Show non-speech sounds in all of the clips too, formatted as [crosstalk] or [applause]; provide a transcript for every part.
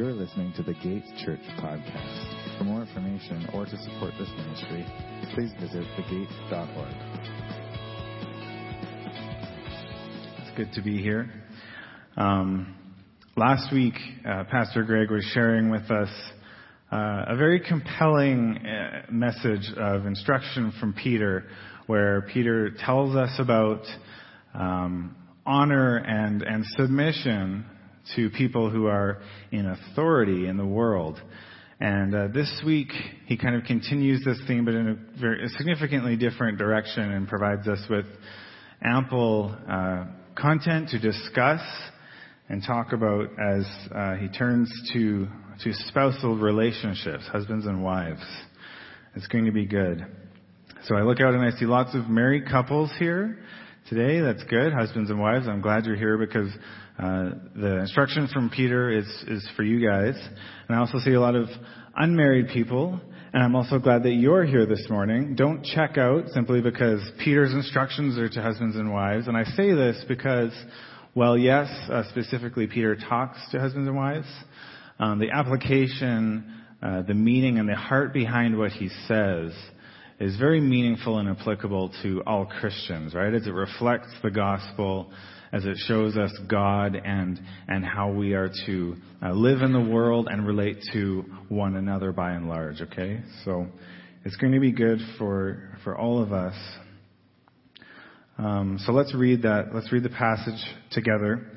You're listening to the Gates Church podcast. For more information or to support this ministry, please visit thegate.org. It's good to be here. Um, last week, uh, Pastor Greg was sharing with us uh, a very compelling uh, message of instruction from Peter, where Peter tells us about um, honor and, and submission to people who are in authority in the world. And uh, this week, he kind of continues this theme, but in a very a significantly different direction, and provides us with ample uh, content to discuss and talk about as uh, he turns to to spousal relationships, husbands and wives. It's going to be good. So I look out and I see lots of married couples here today. That's good, husbands and wives. I'm glad you're here because uh, the instruction from Peter is, is for you guys. And I also see a lot of unmarried people. And I'm also glad that you're here this morning. Don't check out simply because Peter's instructions are to husbands and wives. And I say this because, well, yes, uh, specifically Peter talks to husbands and wives. Um, the application, uh, the meaning, and the heart behind what he says is very meaningful and applicable to all Christians, right? As it reflects the gospel as it shows us God and, and how we are to uh, live in the world and relate to one another by and large, okay? So it's going to be good for, for all of us. Um, so let's read that. Let's read the passage together.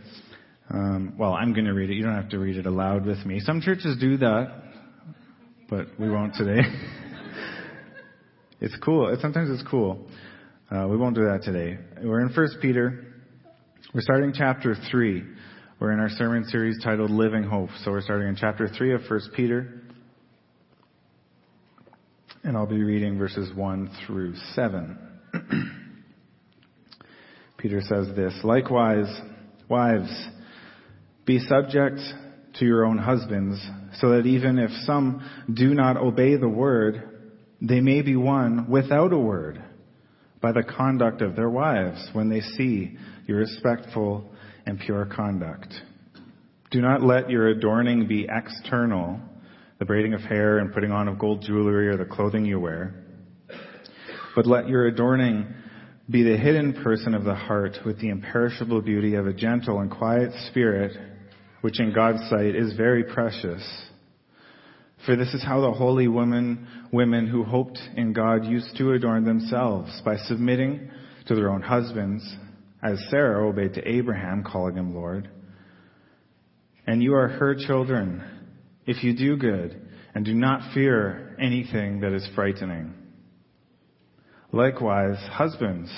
Um, well, I'm going to read it. You don't have to read it aloud with me. Some churches do that, but we won't today. [laughs] it's cool. It, sometimes it's cool. Uh, we won't do that today. We're in First Peter we're starting chapter 3. We're in our sermon series titled Living Hope. So we're starting in chapter 3 of 1 Peter. And I'll be reading verses 1 through 7. [clears throat] Peter says this Likewise, wives, be subject to your own husbands, so that even if some do not obey the word, they may be won without a word by the conduct of their wives when they see your respectful and pure conduct. Do not let your adorning be external, the braiding of hair and putting on of gold jewelry or the clothing you wear, but let your adorning be the hidden person of the heart with the imperishable beauty of a gentle and quiet spirit, which in God's sight is very precious. For this is how the holy women, women who hoped in God used to adorn themselves by submitting to their own husbands, as Sarah obeyed to Abraham, calling him Lord. And you are her children if you do good and do not fear anything that is frightening. Likewise, husbands,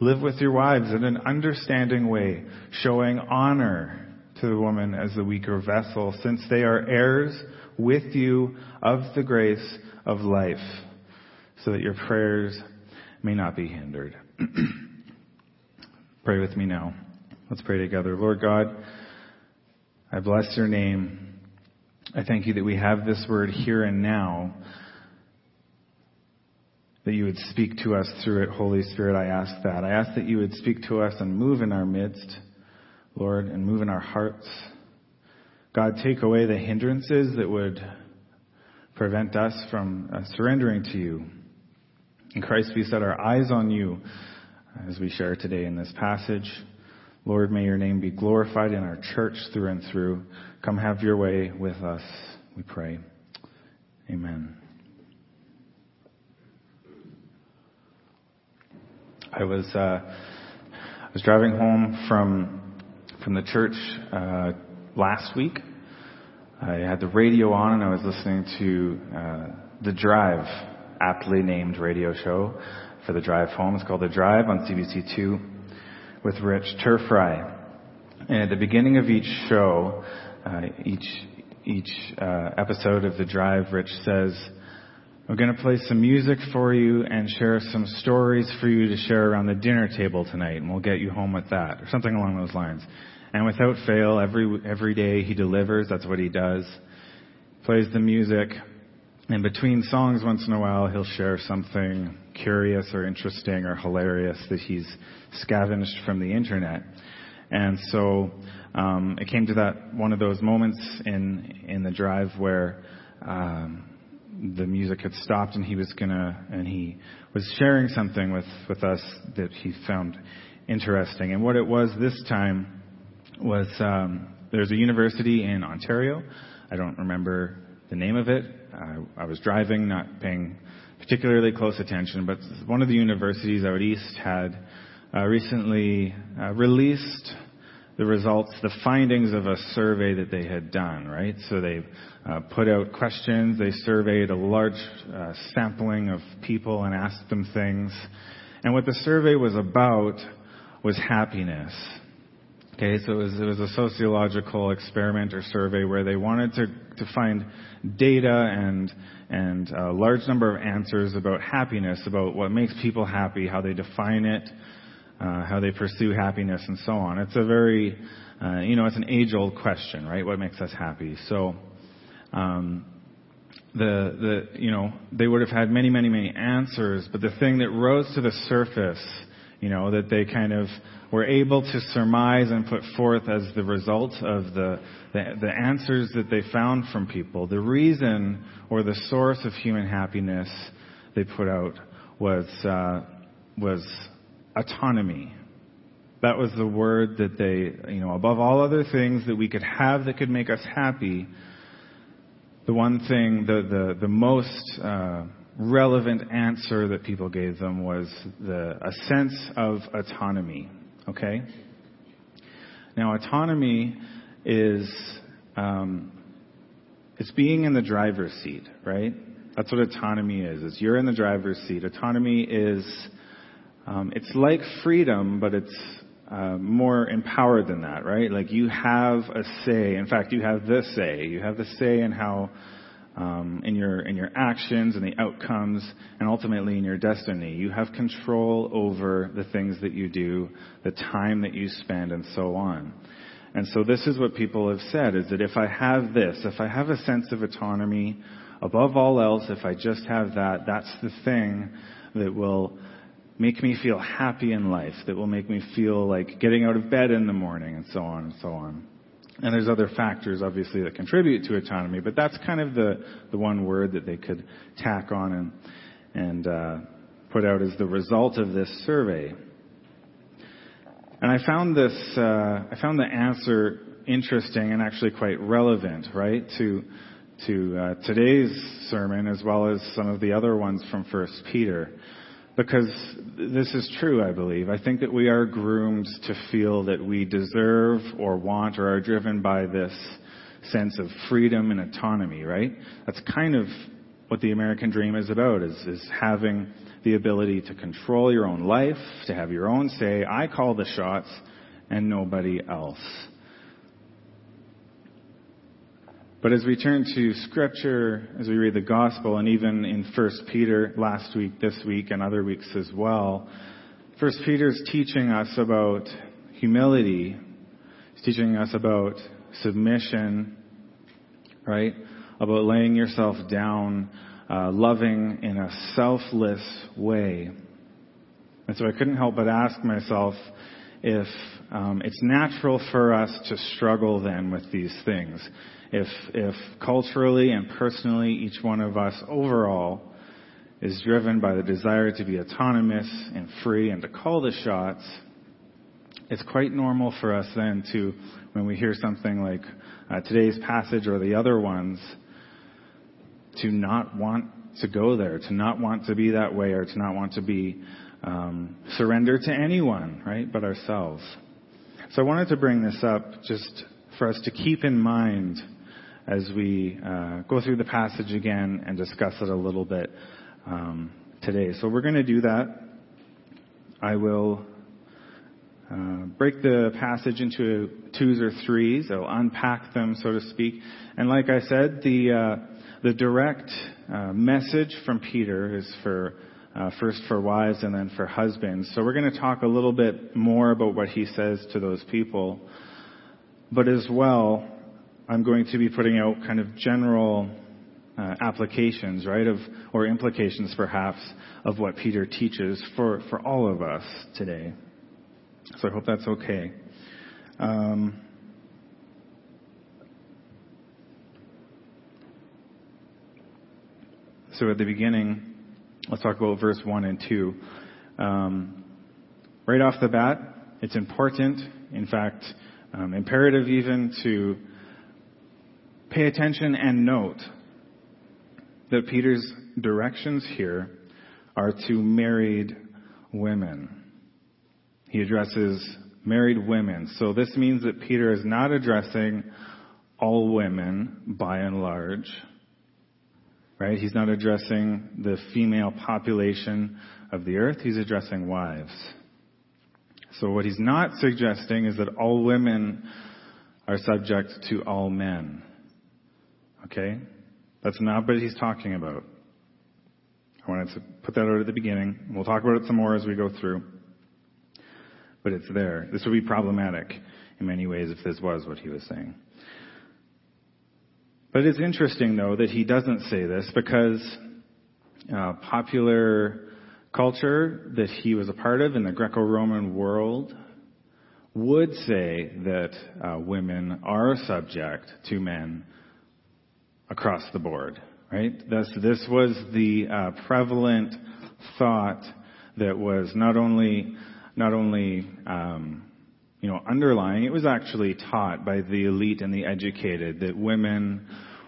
live with your wives in an understanding way, showing honor to the woman as the weaker vessel, since they are heirs with you of the grace of life, so that your prayers may not be hindered. [clears throat] Pray with me now. Let's pray together. Lord God, I bless your name. I thank you that we have this word here and now, that you would speak to us through it. Holy Spirit, I ask that. I ask that you would speak to us and move in our midst, Lord, and move in our hearts. God, take away the hindrances that would prevent us from uh, surrendering to you. In Christ, we set our eyes on you as we share today in this passage. Lord, may your name be glorified in our church through and through. Come have your way with us, we pray. Amen. I was uh, I was driving home from from the church uh, last week. I had the radio on and I was listening to uh, The Drive, aptly named radio show for the drive home. It's called The Drive on CBC2 with Rich Terfry. And at the beginning of each show, uh, each each uh, episode of The Drive, Rich says, "I'm going to play some music for you and share some stories for you to share around the dinner table tonight, and we'll get you home with that," or something along those lines. And without fail, every, every day he delivers. That's what he does. Plays the music. And between songs, once in a while, he'll share something curious or interesting or hilarious that he's scavenged from the internet. And so um, it came to that one of those moments in in the drive where um, the music had stopped and he was gonna and he was sharing something with with us that he found interesting. And what it was this time was um, there's a university in Ontario. I don't remember the name of it. I, I was driving, not paying particularly close attention, but one of the universities out east had uh, recently uh, released the results, the findings of a survey that they had done, right? So they uh, put out questions, they surveyed a large uh, sampling of people and asked them things. And what the survey was about was happiness. Okay, so it was, it was a sociological experiment or survey where they wanted to, to find data and, and a large number of answers about happiness, about what makes people happy, how they define it, uh, how they pursue happiness, and so on. It's a very, uh, you know, it's an age-old question, right? What makes us happy? So, um, the the you know they would have had many many many answers, but the thing that rose to the surface, you know, that they kind of were able to surmise and put forth as the result of the, the, the answers that they found from people, the reason or the source of human happiness they put out was uh, was autonomy. That was the word that they, you know, above all other things that we could have that could make us happy, the one thing, the, the, the most uh, relevant answer that people gave them was the, a sense of autonomy. Okay? Now, autonomy is um, it's being in the driver's seat, right? That's what autonomy is. Is you're in the driver's seat. Autonomy is um, it's like freedom, but it's uh, more empowered than that, right? Like you have a say. In fact, you have the say. You have the say in how, um, in your in your actions and the outcomes, and ultimately in your destiny. You have control over the things that you do, the time that you spend, and so on. And so this is what people have said: is that if I have this, if I have a sense of autonomy, above all else, if I just have that, that's the thing that will make me feel happy in life, that will make me feel like getting out of bed in the morning, and so on and so on. And there's other factors, obviously, that contribute to autonomy, but that's kind of the, the one word that they could tack on and, and uh, put out as the result of this survey. And I found this, uh, I found the answer interesting and actually quite relevant, right, to to uh, today's sermon as well as some of the other ones from First Peter because this is true, I believe. I think that we are groomed to feel that we deserve or want or are driven by this sense of freedom and autonomy, right? That's kind of what the American dream is about, is, is having the ability to control your own life, to have your own say. I call the shots and nobody else. But as we turn to Scripture, as we read the Gospel, and even in 1 Peter last week, this week, and other weeks as well, 1 is teaching us about humility. He's teaching us about submission, right? About laying yourself down, uh, loving in a selfless way. And so I couldn't help but ask myself if um, it's natural for us to struggle then with these things if, if culturally and personally each one of us overall is driven by the desire to be autonomous and free and to call the shots, it's quite normal for us then to, when we hear something like uh, today's passage or the other ones, to not want to go there, to not want to be that way, or to not want to be um, surrendered to anyone, right, but ourselves. So I wanted to bring this up just for us to keep in mind as we uh, go through the passage again and discuss it a little bit um, today. So we're going to do that. I will uh, break the passage into twos or threes. I'll unpack them, so to speak. And like I said, the uh, the direct uh, message from Peter is for uh, first for wives and then for husbands. So we're going to talk a little bit more about what he says to those people, but as well I'm going to be putting out kind of general uh, applications, right, of or implications perhaps of what Peter teaches for for all of us today. So I hope that's okay. Um, so at the beginning, let's talk about verse 1 and 2. Um, right off the bat, it's important, in fact, um, imperative even to pay attention and note that Peter's directions here are to married women. He addresses married women. So this means that Peter is not addressing all women by and large. Right? He's not addressing the female population of the earth. He's addressing wives. So what he's not suggesting is that all women are subject to all men. Okay? That's not what he's talking about. I wanted to put that out at the beginning. We'll talk about it some more as we go through. But it's there. This would be problematic in many ways if this was what he was saying. But it's interesting, though, that he doesn't say this because uh, popular culture that he was a part of in the Greco-Roman world would say that uh, women are subject to men across the board, right? This, this was the uh, prevalent thought that was not only not only um, you know underlying, it was actually taught by the elite and the educated that women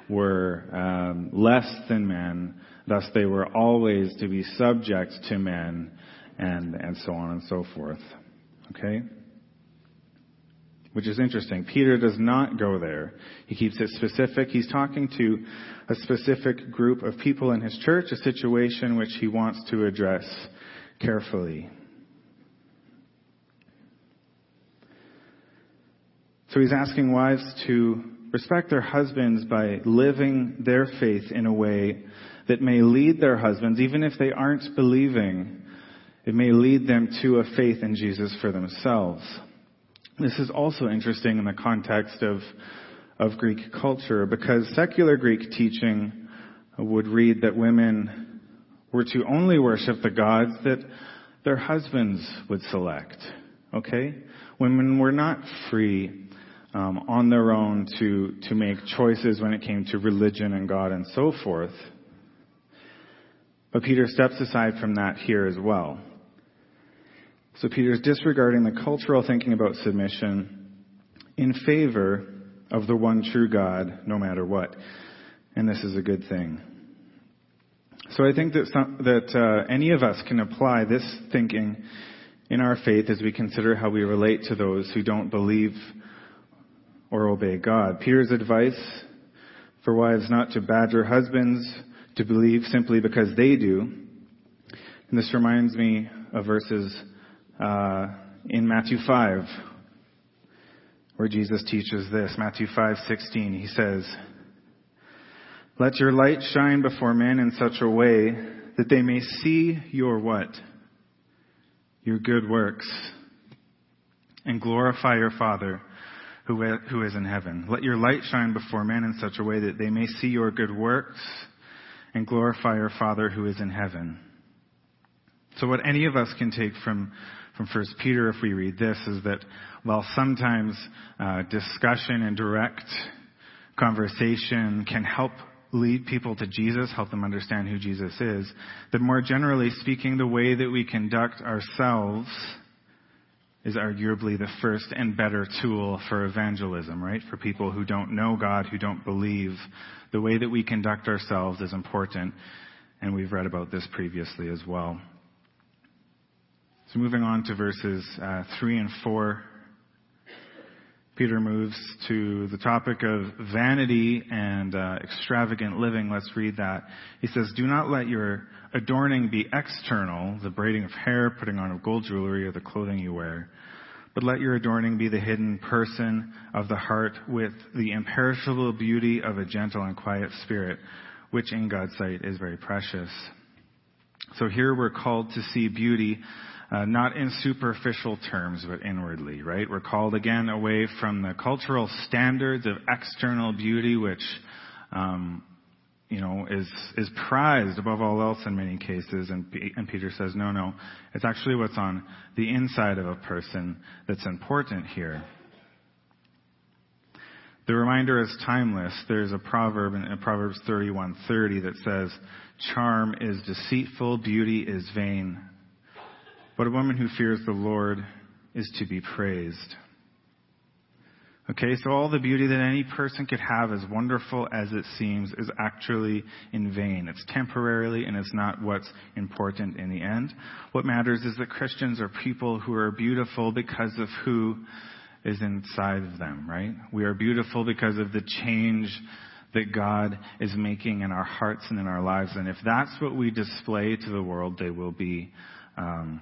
were um, less than men, thus they were always to be subject to men, and and so on and so forth. Okay which is interesting. Peter does not go there. He keeps it specific. He's talking to a specific group of people in his church, a situation which he wants to address carefully. So he's asking wives to respect their husbands by living their faith in a way that may lead their husbands, even if they aren't believing, it may lead them to a faith in Jesus for themselves. This is also interesting in the context of, of Greek culture because secular Greek teaching would read that women were to only worship the gods that their husbands would select. Okay? Women were not free um, on their own to, to make choices when it came to religion and God and so forth. But Peter steps aside from that here as well. So Peter is disregarding the cultural thinking about submission in favor of the one true God, no matter what. And this is a good thing. So I think that, some, that uh, any of us can apply this thinking in our faith as we consider how we relate to those who don't believe or obey God. Peter's advice for wives not to badger husbands to believe simply because they do. And this reminds me of verses uh, in Matthew 5, where Jesus teaches this. Matthew 5:16. He says, "Let your light shine before men in such a way that they may see your what? Your good works, and glorify your Father." Who is in heaven. Let your light shine before men in such a way that they may see your good works and glorify your Father who is in heaven. So what any of us can take from from First Peter, if we read this, is that while sometimes uh, discussion and direct conversation can help lead people to Jesus, help them understand who Jesus is, that more generally speaking, the way that we conduct ourselves is arguably the first and better tool for evangelism, right? For people who don't know God, who don't believe, the way that we conduct ourselves is important. And we've read about this previously as well. So moving on to verses uh, 3 and 4, Peter moves to the topic of vanity and uh, extravagant living. Let's read that. He says, Do not let your adorning be external, the braiding of hair, putting on of gold jewelry, or the clothing you wear. But let your adorning be the hidden person of the heart with the imperishable beauty of a gentle and quiet spirit, which in God's sight is very precious. So here we're called to see beauty uh, not in superficial terms, but inwardly, right? We're called again away from the cultural standards of external beauty, which, um, you know, is is prized above all else in many cases. And, and Peter says, no, no, it's actually what's on the inside of a person that's important here. The reminder is timeless. There's a proverb in Proverbs 31:30 that says, "Charm is deceitful, beauty is vain, but a woman who fears the Lord is to be praised." Okay, so all the beauty that any person could have, as wonderful as it seems, is actually in vain. It's temporarily and it's not what's important in the end. What matters is that Christians are people who are beautiful because of who is inside of them, right? We are beautiful because of the change that God is making in our hearts and in our lives. And if that's what we display to the world, they will be, um,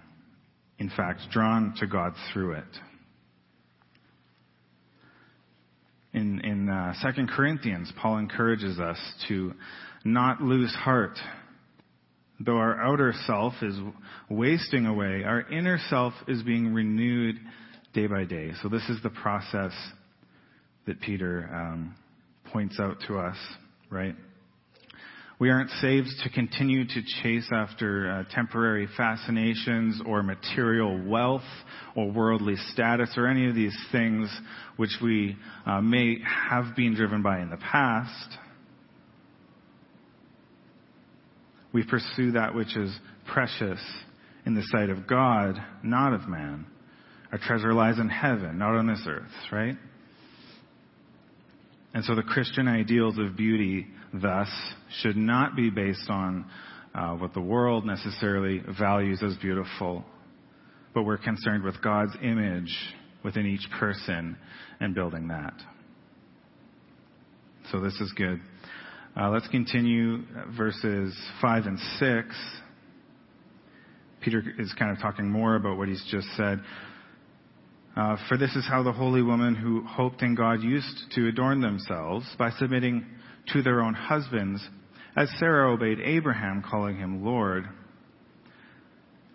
in fact, drawn to God through it. In, in uh, 2 Corinthians, Paul encourages us to not lose heart. Though our outer self is wasting away, our inner self is being renewed day by day. So this is the process that Peter um, points out to us, right? We aren't saved to continue to chase after uh, temporary fascinations or material wealth or worldly status or any of these things which we uh, may have been driven by in the past. We pursue that which is precious in the sight of God, not of man. Our treasure lies in heaven, not on this earth, right? And so the Christian ideals of beauty, thus, should not be based on uh, what the world necessarily values as beautiful, but we're concerned with God's image within each person and building that. So this is good. Uh, let's continue verses 5 and 6. Peter is kind of talking more about what he's just said. Uh, for this is how the holy women who hoped in God used to adorn themselves by submitting to their own husbands, as Sarah obeyed Abraham, calling him Lord.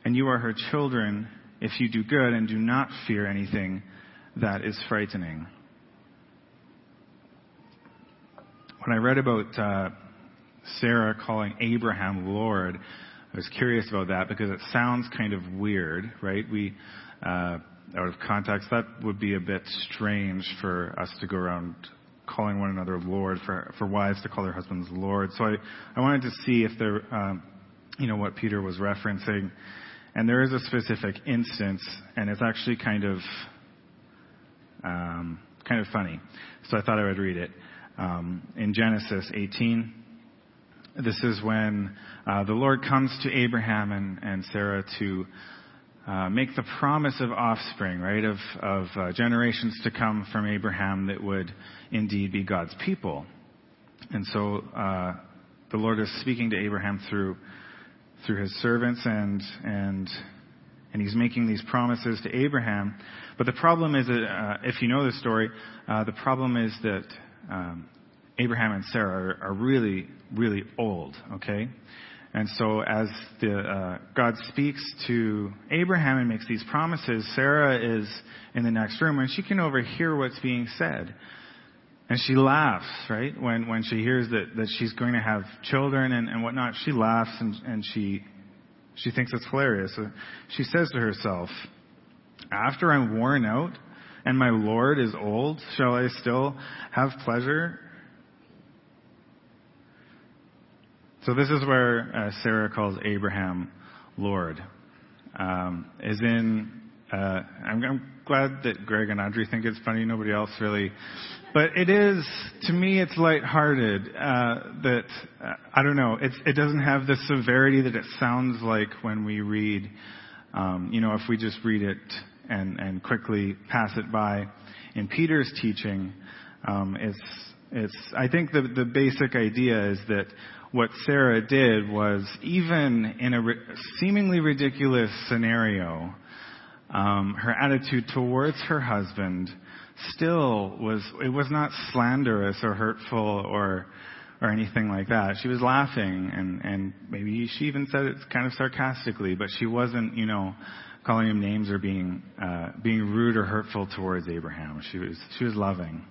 And you are her children if you do good and do not fear anything that is frightening. When I read about uh, Sarah calling Abraham Lord, I was curious about that because it sounds kind of weird, right? We uh, out of context, that would be a bit strange for us to go around calling one another Lord, for, for wives to call their husbands Lord. So I, I wanted to see if there, um, you know, what Peter was referencing. And there is a specific instance, and it's actually kind of, um, kind of funny. So I thought I would read it. Um, in Genesis 18, this is when uh, the Lord comes to Abraham and, and Sarah to uh, make the promise of offspring, right, of, of uh, generations to come from Abraham that would indeed be God's people. And so uh, the Lord is speaking to Abraham through through his servants, and and and he's making these promises to Abraham. But the problem is that uh, if you know the story, uh, the problem is that um, Abraham and Sarah are, are really really old. Okay. And so as the, uh, God speaks to Abraham and makes these promises, Sarah is in the next room and she can overhear what's being said. And she laughs, right? When, when she hears that, that she's going to have children and, and whatnot, she laughs and, and she, she thinks it's hilarious. So she says to herself, after I'm worn out and my Lord is old, shall I still have pleasure So this is where uh, Sarah calls Abraham Lord. Um, is in, uh, I'm, I'm, glad that Greg and Audrey think it's funny. Nobody else really. But it is, to me, it's lighthearted. Uh, that, uh, I don't know, it doesn't have the severity that it sounds like when we read, um, you know, if we just read it and, and quickly pass it by. In Peter's teaching, um, it's, it's, I think the, the basic idea is that what Sarah did was, even in a seemingly ridiculous scenario, um, her attitude towards her husband still was, it was not slanderous or hurtful or, or anything like that. She was laughing and, and maybe she even said it kind of sarcastically, but she wasn't, you know, calling him names or being, uh, being rude or hurtful towards Abraham. She was, she was loving.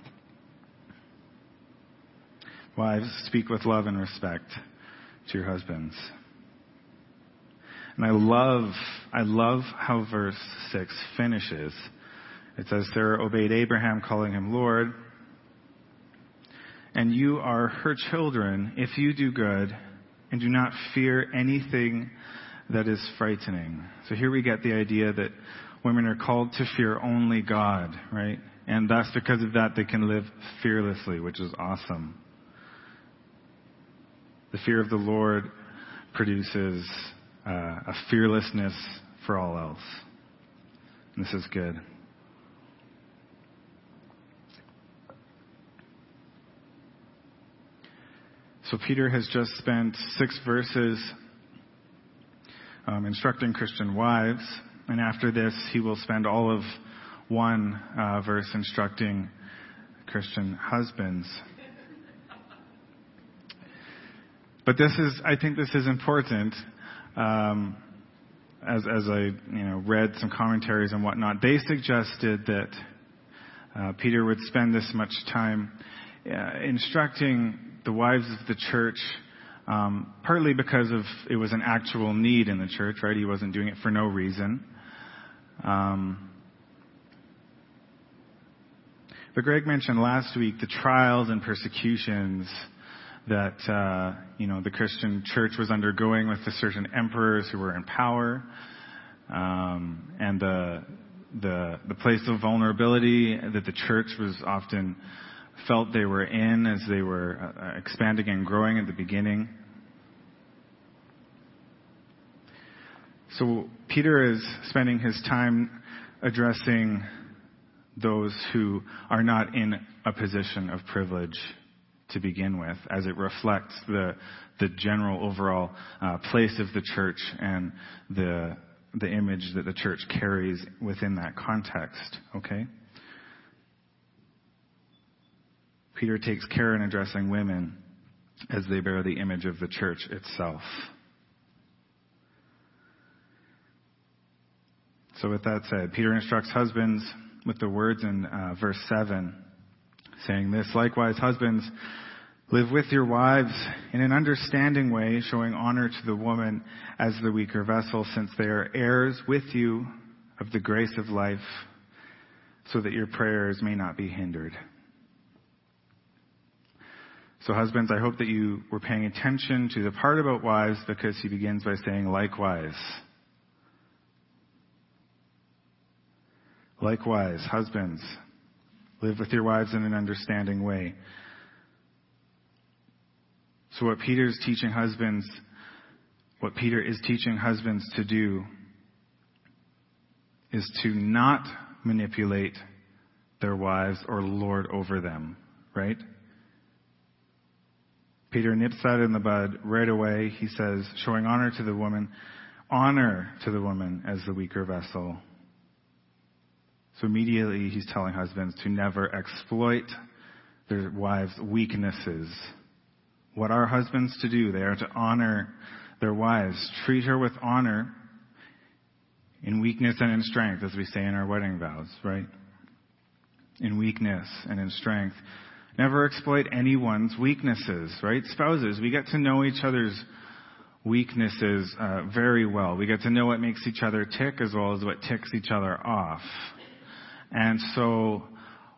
Wives, speak with love and respect to your husbands. And I love, I love how verse 6 finishes. It says, Sarah obeyed Abraham, calling him Lord. and you are her children if you do good and do not fear anything that is frightening. So here we get the idea that women are called to fear only God, right? And thus, because of that, they can live fearlessly, which is awesome. The fear of the Lord produces uh, a fearlessness for all else. And this is good. So Peter has just spent six verses um, instructing Christian wives, and after this, he will spend all of one uh, verse instructing Christian husbands. But this is, I think, this is important. Um, as as I you know read some commentaries and whatnot, they suggested that uh, Peter would spend this much time uh, instructing the wives of the church, um, partly because of it was an actual need in the church, right? He wasn't doing it for no reason. Um, but Greg mentioned last week the trials and persecutions that uh, you know the Christian church was undergoing with the certain emperors who were in power, um, and the the the place of vulnerability that the church was often felt they were in as they were uh, expanding and growing at the beginning. So Peter is spending his time addressing those who are not in a position of privilege to begin with, as it reflects the the general overall uh, place of the church and the the image that the church carries within that context. Okay. Peter takes care in addressing women as they bear the image of the church itself. So, with that said, Peter instructs husbands with the words in uh, verse 7, saying this Likewise, husbands, live with your wives in an understanding way, showing honor to the woman as the weaker vessel, since they are heirs with you of the grace of life, so that your prayers may not be hindered. So, husbands, I hope that you were paying attention to the part about wives because he begins by saying, likewise. Likewise, husbands, live with your wives in an understanding way. So, what Peter's teaching husbands, what Peter is teaching husbands to do is to not manipulate their wives or lord over them, right? Peter nips that in the bud right away. He says, showing honor to the woman, honor to the woman as the weaker vessel. So immediately he's telling husbands to never exploit their wives' weaknesses. What are husbands to do? They are to honor their wives, treat her with honor in weakness and in strength, as we say in our wedding vows, right? In weakness and in strength. Never exploit anyone's weaknesses, right? Spouses, we get to know each other's weaknesses uh, very well. We get to know what makes each other tick as well as what ticks each other off. And so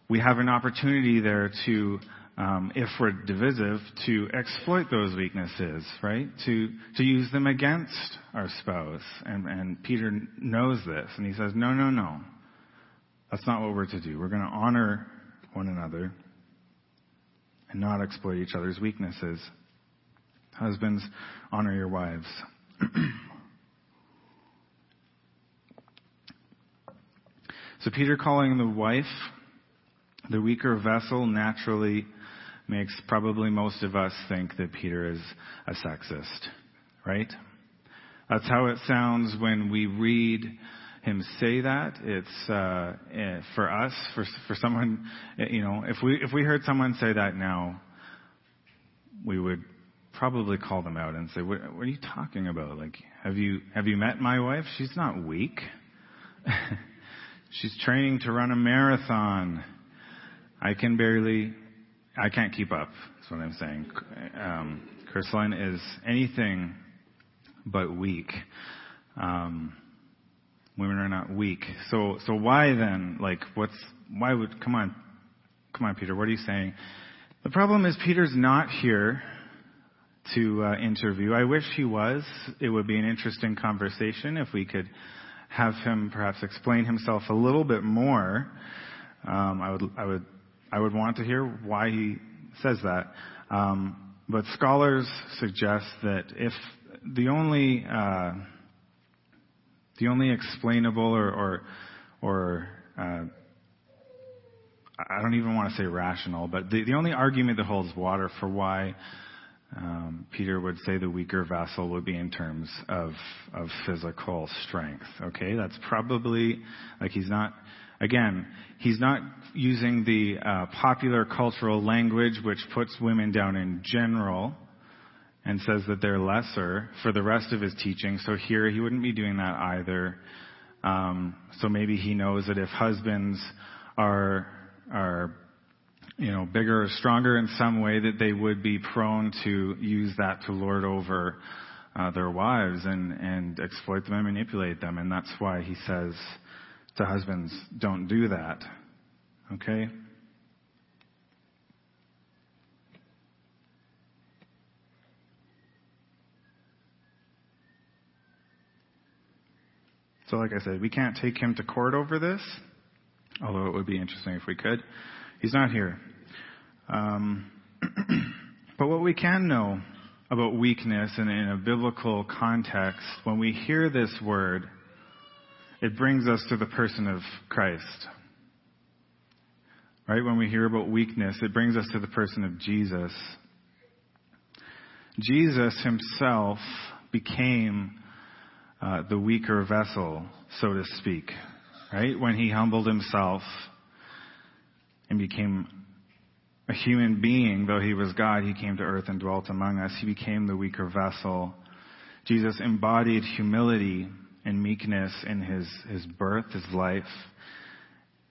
we have an opportunity there to, um, if we're divisive, to exploit those weaknesses, right? To to use them against our spouse. And, and Peter knows this, and he says, no, no, no. That's not what we're to do. We're going to honor one another and not exploit each other's weaknesses. Husbands, honor your wives. [clears throat] so Peter calling the wife the weaker vessel naturally makes probably most of us think that Peter is a sexist, right? That's how it sounds when we read him say that. It's uh, eh, for us, for for someone, eh, you know, if we if we heard someone say that now, we would probably call them out and say, "What, what are you talking about? Like, have you have you met my wife? She's not weak. [laughs] She's training to run a marathon. I can barely, I can't keep up. That's what I'm saying. Um, is anything but weak." Um, Women are not weak. So, so why then, like, what's, why would, come on, come on, Peter, what are you saying? The problem is Peter's not here to uh, interview. I wish he was. It would be an interesting conversation if we could have him perhaps explain himself a little bit more. Um, I would, I would, I would want to hear why he says that. Um, but scholars suggest that if the only uh, the only explainable or or, or uh, I don't even want to say rational, but the, the only argument that holds water for why um, Peter would say the weaker vessel would be in terms of of physical strength. Okay, that's probably like he's not. Again, he's not using the uh, popular cultural language which puts women down in general and says that they're lesser for the rest of his teaching. So here he wouldn't be doing that either. Um, so maybe he knows that if husbands are are you know bigger or stronger in some way, that they would be prone to use that to lord over uh, their wives and and exploit them and manipulate them, and that's why he says to husbands, don't do that. Okay? So, like I said, we can't take him to court over this, although it would be interesting if we could. He's not here. Um, [clears throat] but what we can know about weakness and in a biblical context, when we hear this word, it brings us to the person of Christ. Right? When we hear about weakness, it brings us to the person of Jesus. Jesus himself became uh, the weaker vessel, so to speak. Right? When he humbled himself and became a human being, though he was God, he came to earth and dwelt among us. He became the weaker vessel. Jesus embodied humility and meekness in his, his birth, his life,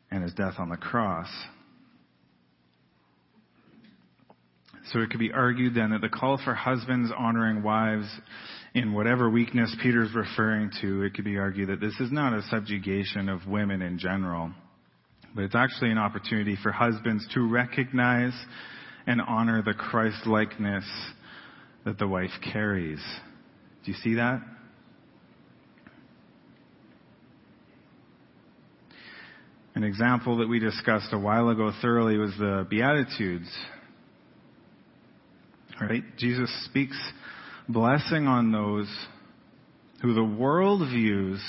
and his death on the cross. So it could be argued then that the call for husbands honoring wives in whatever weakness Peter's referring to, it could be argued that this is not a subjugation of women in general, but it's actually an opportunity for husbands to recognize and honor the Christ likeness that the wife carries. Do you see that? An example that we discussed a while ago thoroughly was the Beatitudes. Right? Jesus speaks blessing on those who the world views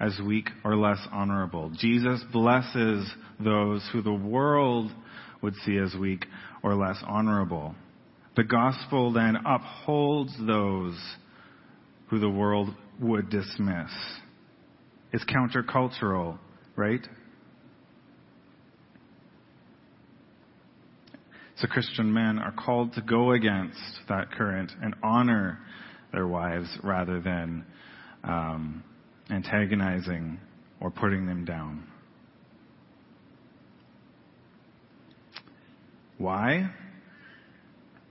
as weak or less honorable. Jesus blesses those who the world would see as weak or less honorable. The gospel then upholds those who the world would dismiss. It's countercultural, right? So Christian men are called to go against that current and honor their wives rather than um, antagonizing or putting them down. Why?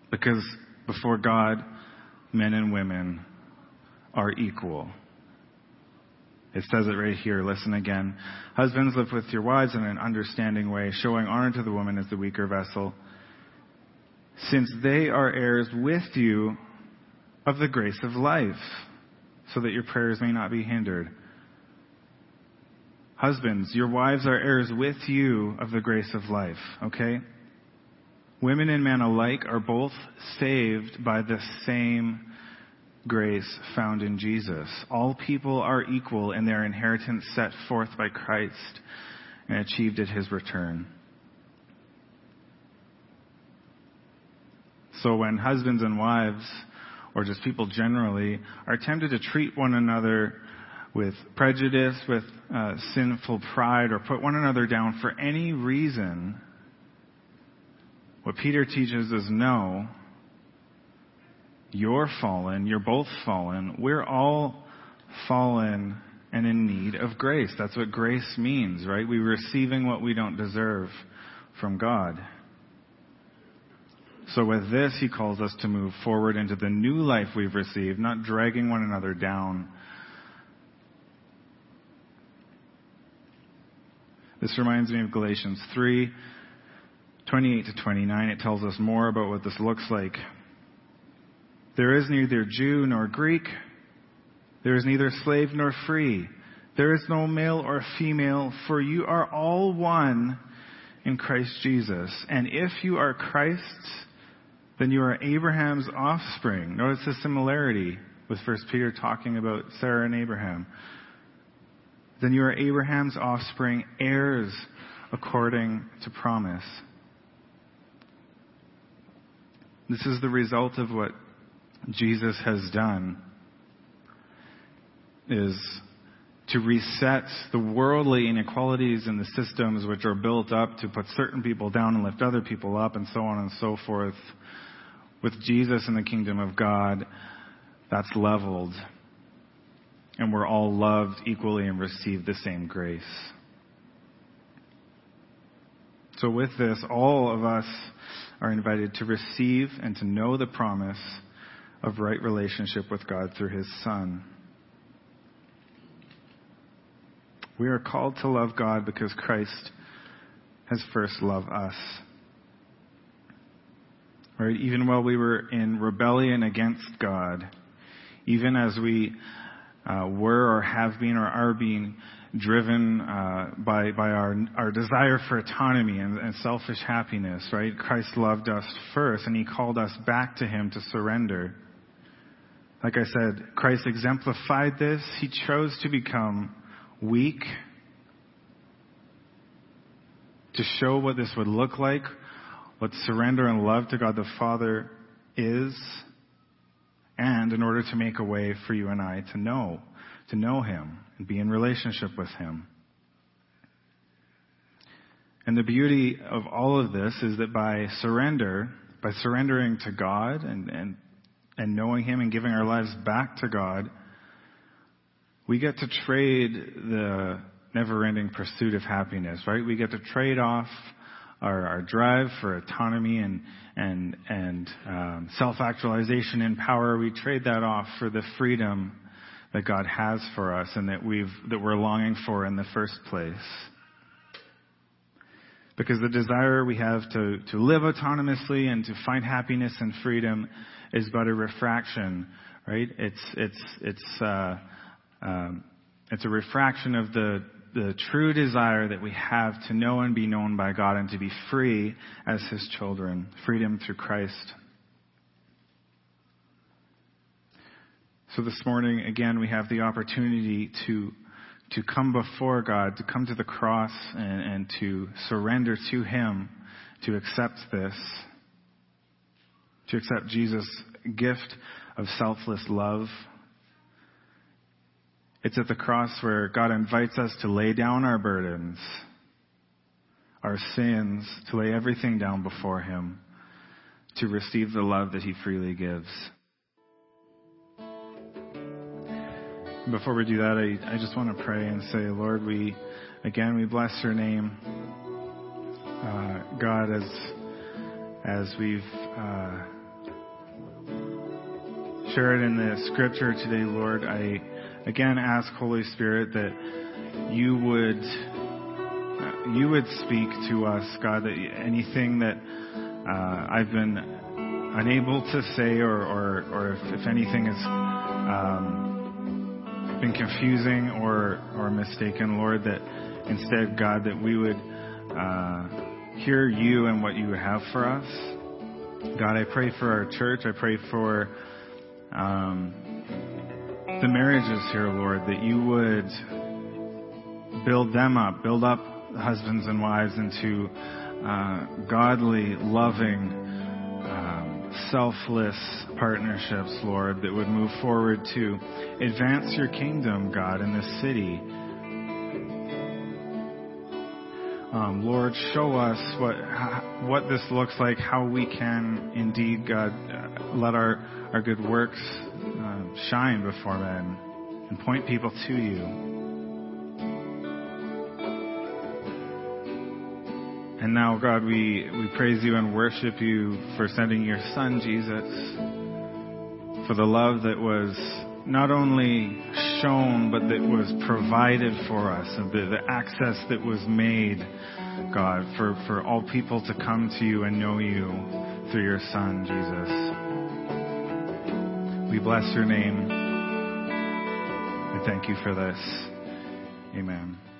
Because before God, men and women are equal. It says it right here. Listen again. Husbands, live with your wives in an understanding way, showing honor to the woman as the weaker vessel since they are heirs with you of the grace of life, so that your prayers may not be hindered. Husbands, your wives are heirs with you of the grace of life, okay? Women and men alike are both saved by the same grace found in Jesus. All people are equal in their inheritance set forth by Christ and achieved at his return. So when husbands and wives, or just people generally, are tempted to treat one another with prejudice, with uh, sinful pride, or put one another down for any reason, what Peter teaches is no, you're fallen, you're both fallen, we're all fallen and in need of grace. That's what grace means, right? We're receiving what we don't deserve from God. So with this, he calls us to move forward into the new life we've received, not dragging one another down. This reminds me of Galatians 3, 28 to 29, it tells us more about what this looks like. There is neither Jew nor Greek. There is neither slave nor free. There is no male or female, for you are all one in Christ Jesus. And if you are Christ's, then you are Abraham's offspring. Notice the similarity with 1 Peter talking about Sarah and Abraham. Then you are Abraham's offspring, heirs according to promise. This is the result of what Jesus has done is to reset the worldly inequalities and the systems which are built up to put certain people down and lift other people up and so on and so forth. With Jesus in the kingdom of God, that's leveled. And we're all loved equally and receive the same grace. So with this, all of us are invited to receive and to know the promise of right relationship with God through His Son. We are called to love God because Christ has first loved us. Right? Even while we were in rebellion against God, even as we uh, were or have been or are being driven uh, by by our our desire for autonomy and, and selfish happiness, right? Christ loved us first, and He called us back to Him to surrender. Like I said, Christ exemplified this. He chose to become weak to show what this would look like, what surrender and love to God the Father is, and in order to make a way for you and I to know, to know Him and be in relationship with Him. And the beauty of all of this is that by surrender, by surrendering to God and, and, and knowing Him and giving our lives back to God, we get to trade the never ending pursuit of happiness, right? We get to trade off our, our drive for autonomy and, and, and um, self actualization and power. We trade that off for the freedom that God has for us and that, we've, that we're longing for in the first place. Because the desire we have to, to live autonomously and to find happiness and freedom is but a refraction, right? It's, it's, it's, uh, um, it's a refraction of the, the true desire that we have to know and be known by God and to be free as His children, freedom through Christ. So this morning, again, we have the opportunity to, to come before God, to come to the cross and, and to surrender to Him, to accept this, to accept Jesus' gift of selfless love it's at the cross where God invites us to lay down our burdens, our sins, to lay everything down before Him, to receive the love that He freely gives. Before we do that, I, I just want to pray and say, Lord, we, again, we bless your name. Uh, God, as, as we've, uh, shared in the scripture today, Lord, I, again ask Holy Spirit that you would you would speak to us, God, that anything that uh, I've been unable to say or, or, or if, if anything has um, been confusing or, or mistaken, Lord, that instead, God, that we would uh, hear you and what you have for us. God, I pray for our church. I pray for um, the marriages here, Lord, that you would build them up, build up husbands and wives into uh, godly, loving, um, selfless partnerships, Lord, that would move forward to advance your kingdom, God, in this city. Um, Lord, show us what what this looks like, how we can indeed, God, uh, let our, our good works uh, shine before men and point people to you. And now, God, we, we praise you and worship you for sending your Son, Jesus, for the love that was not only shown, but that was provided for us, and the, the access that was made, God, for, for all people to come to you and know you through your Son, Jesus. We bless your name. We thank you for this. Amen.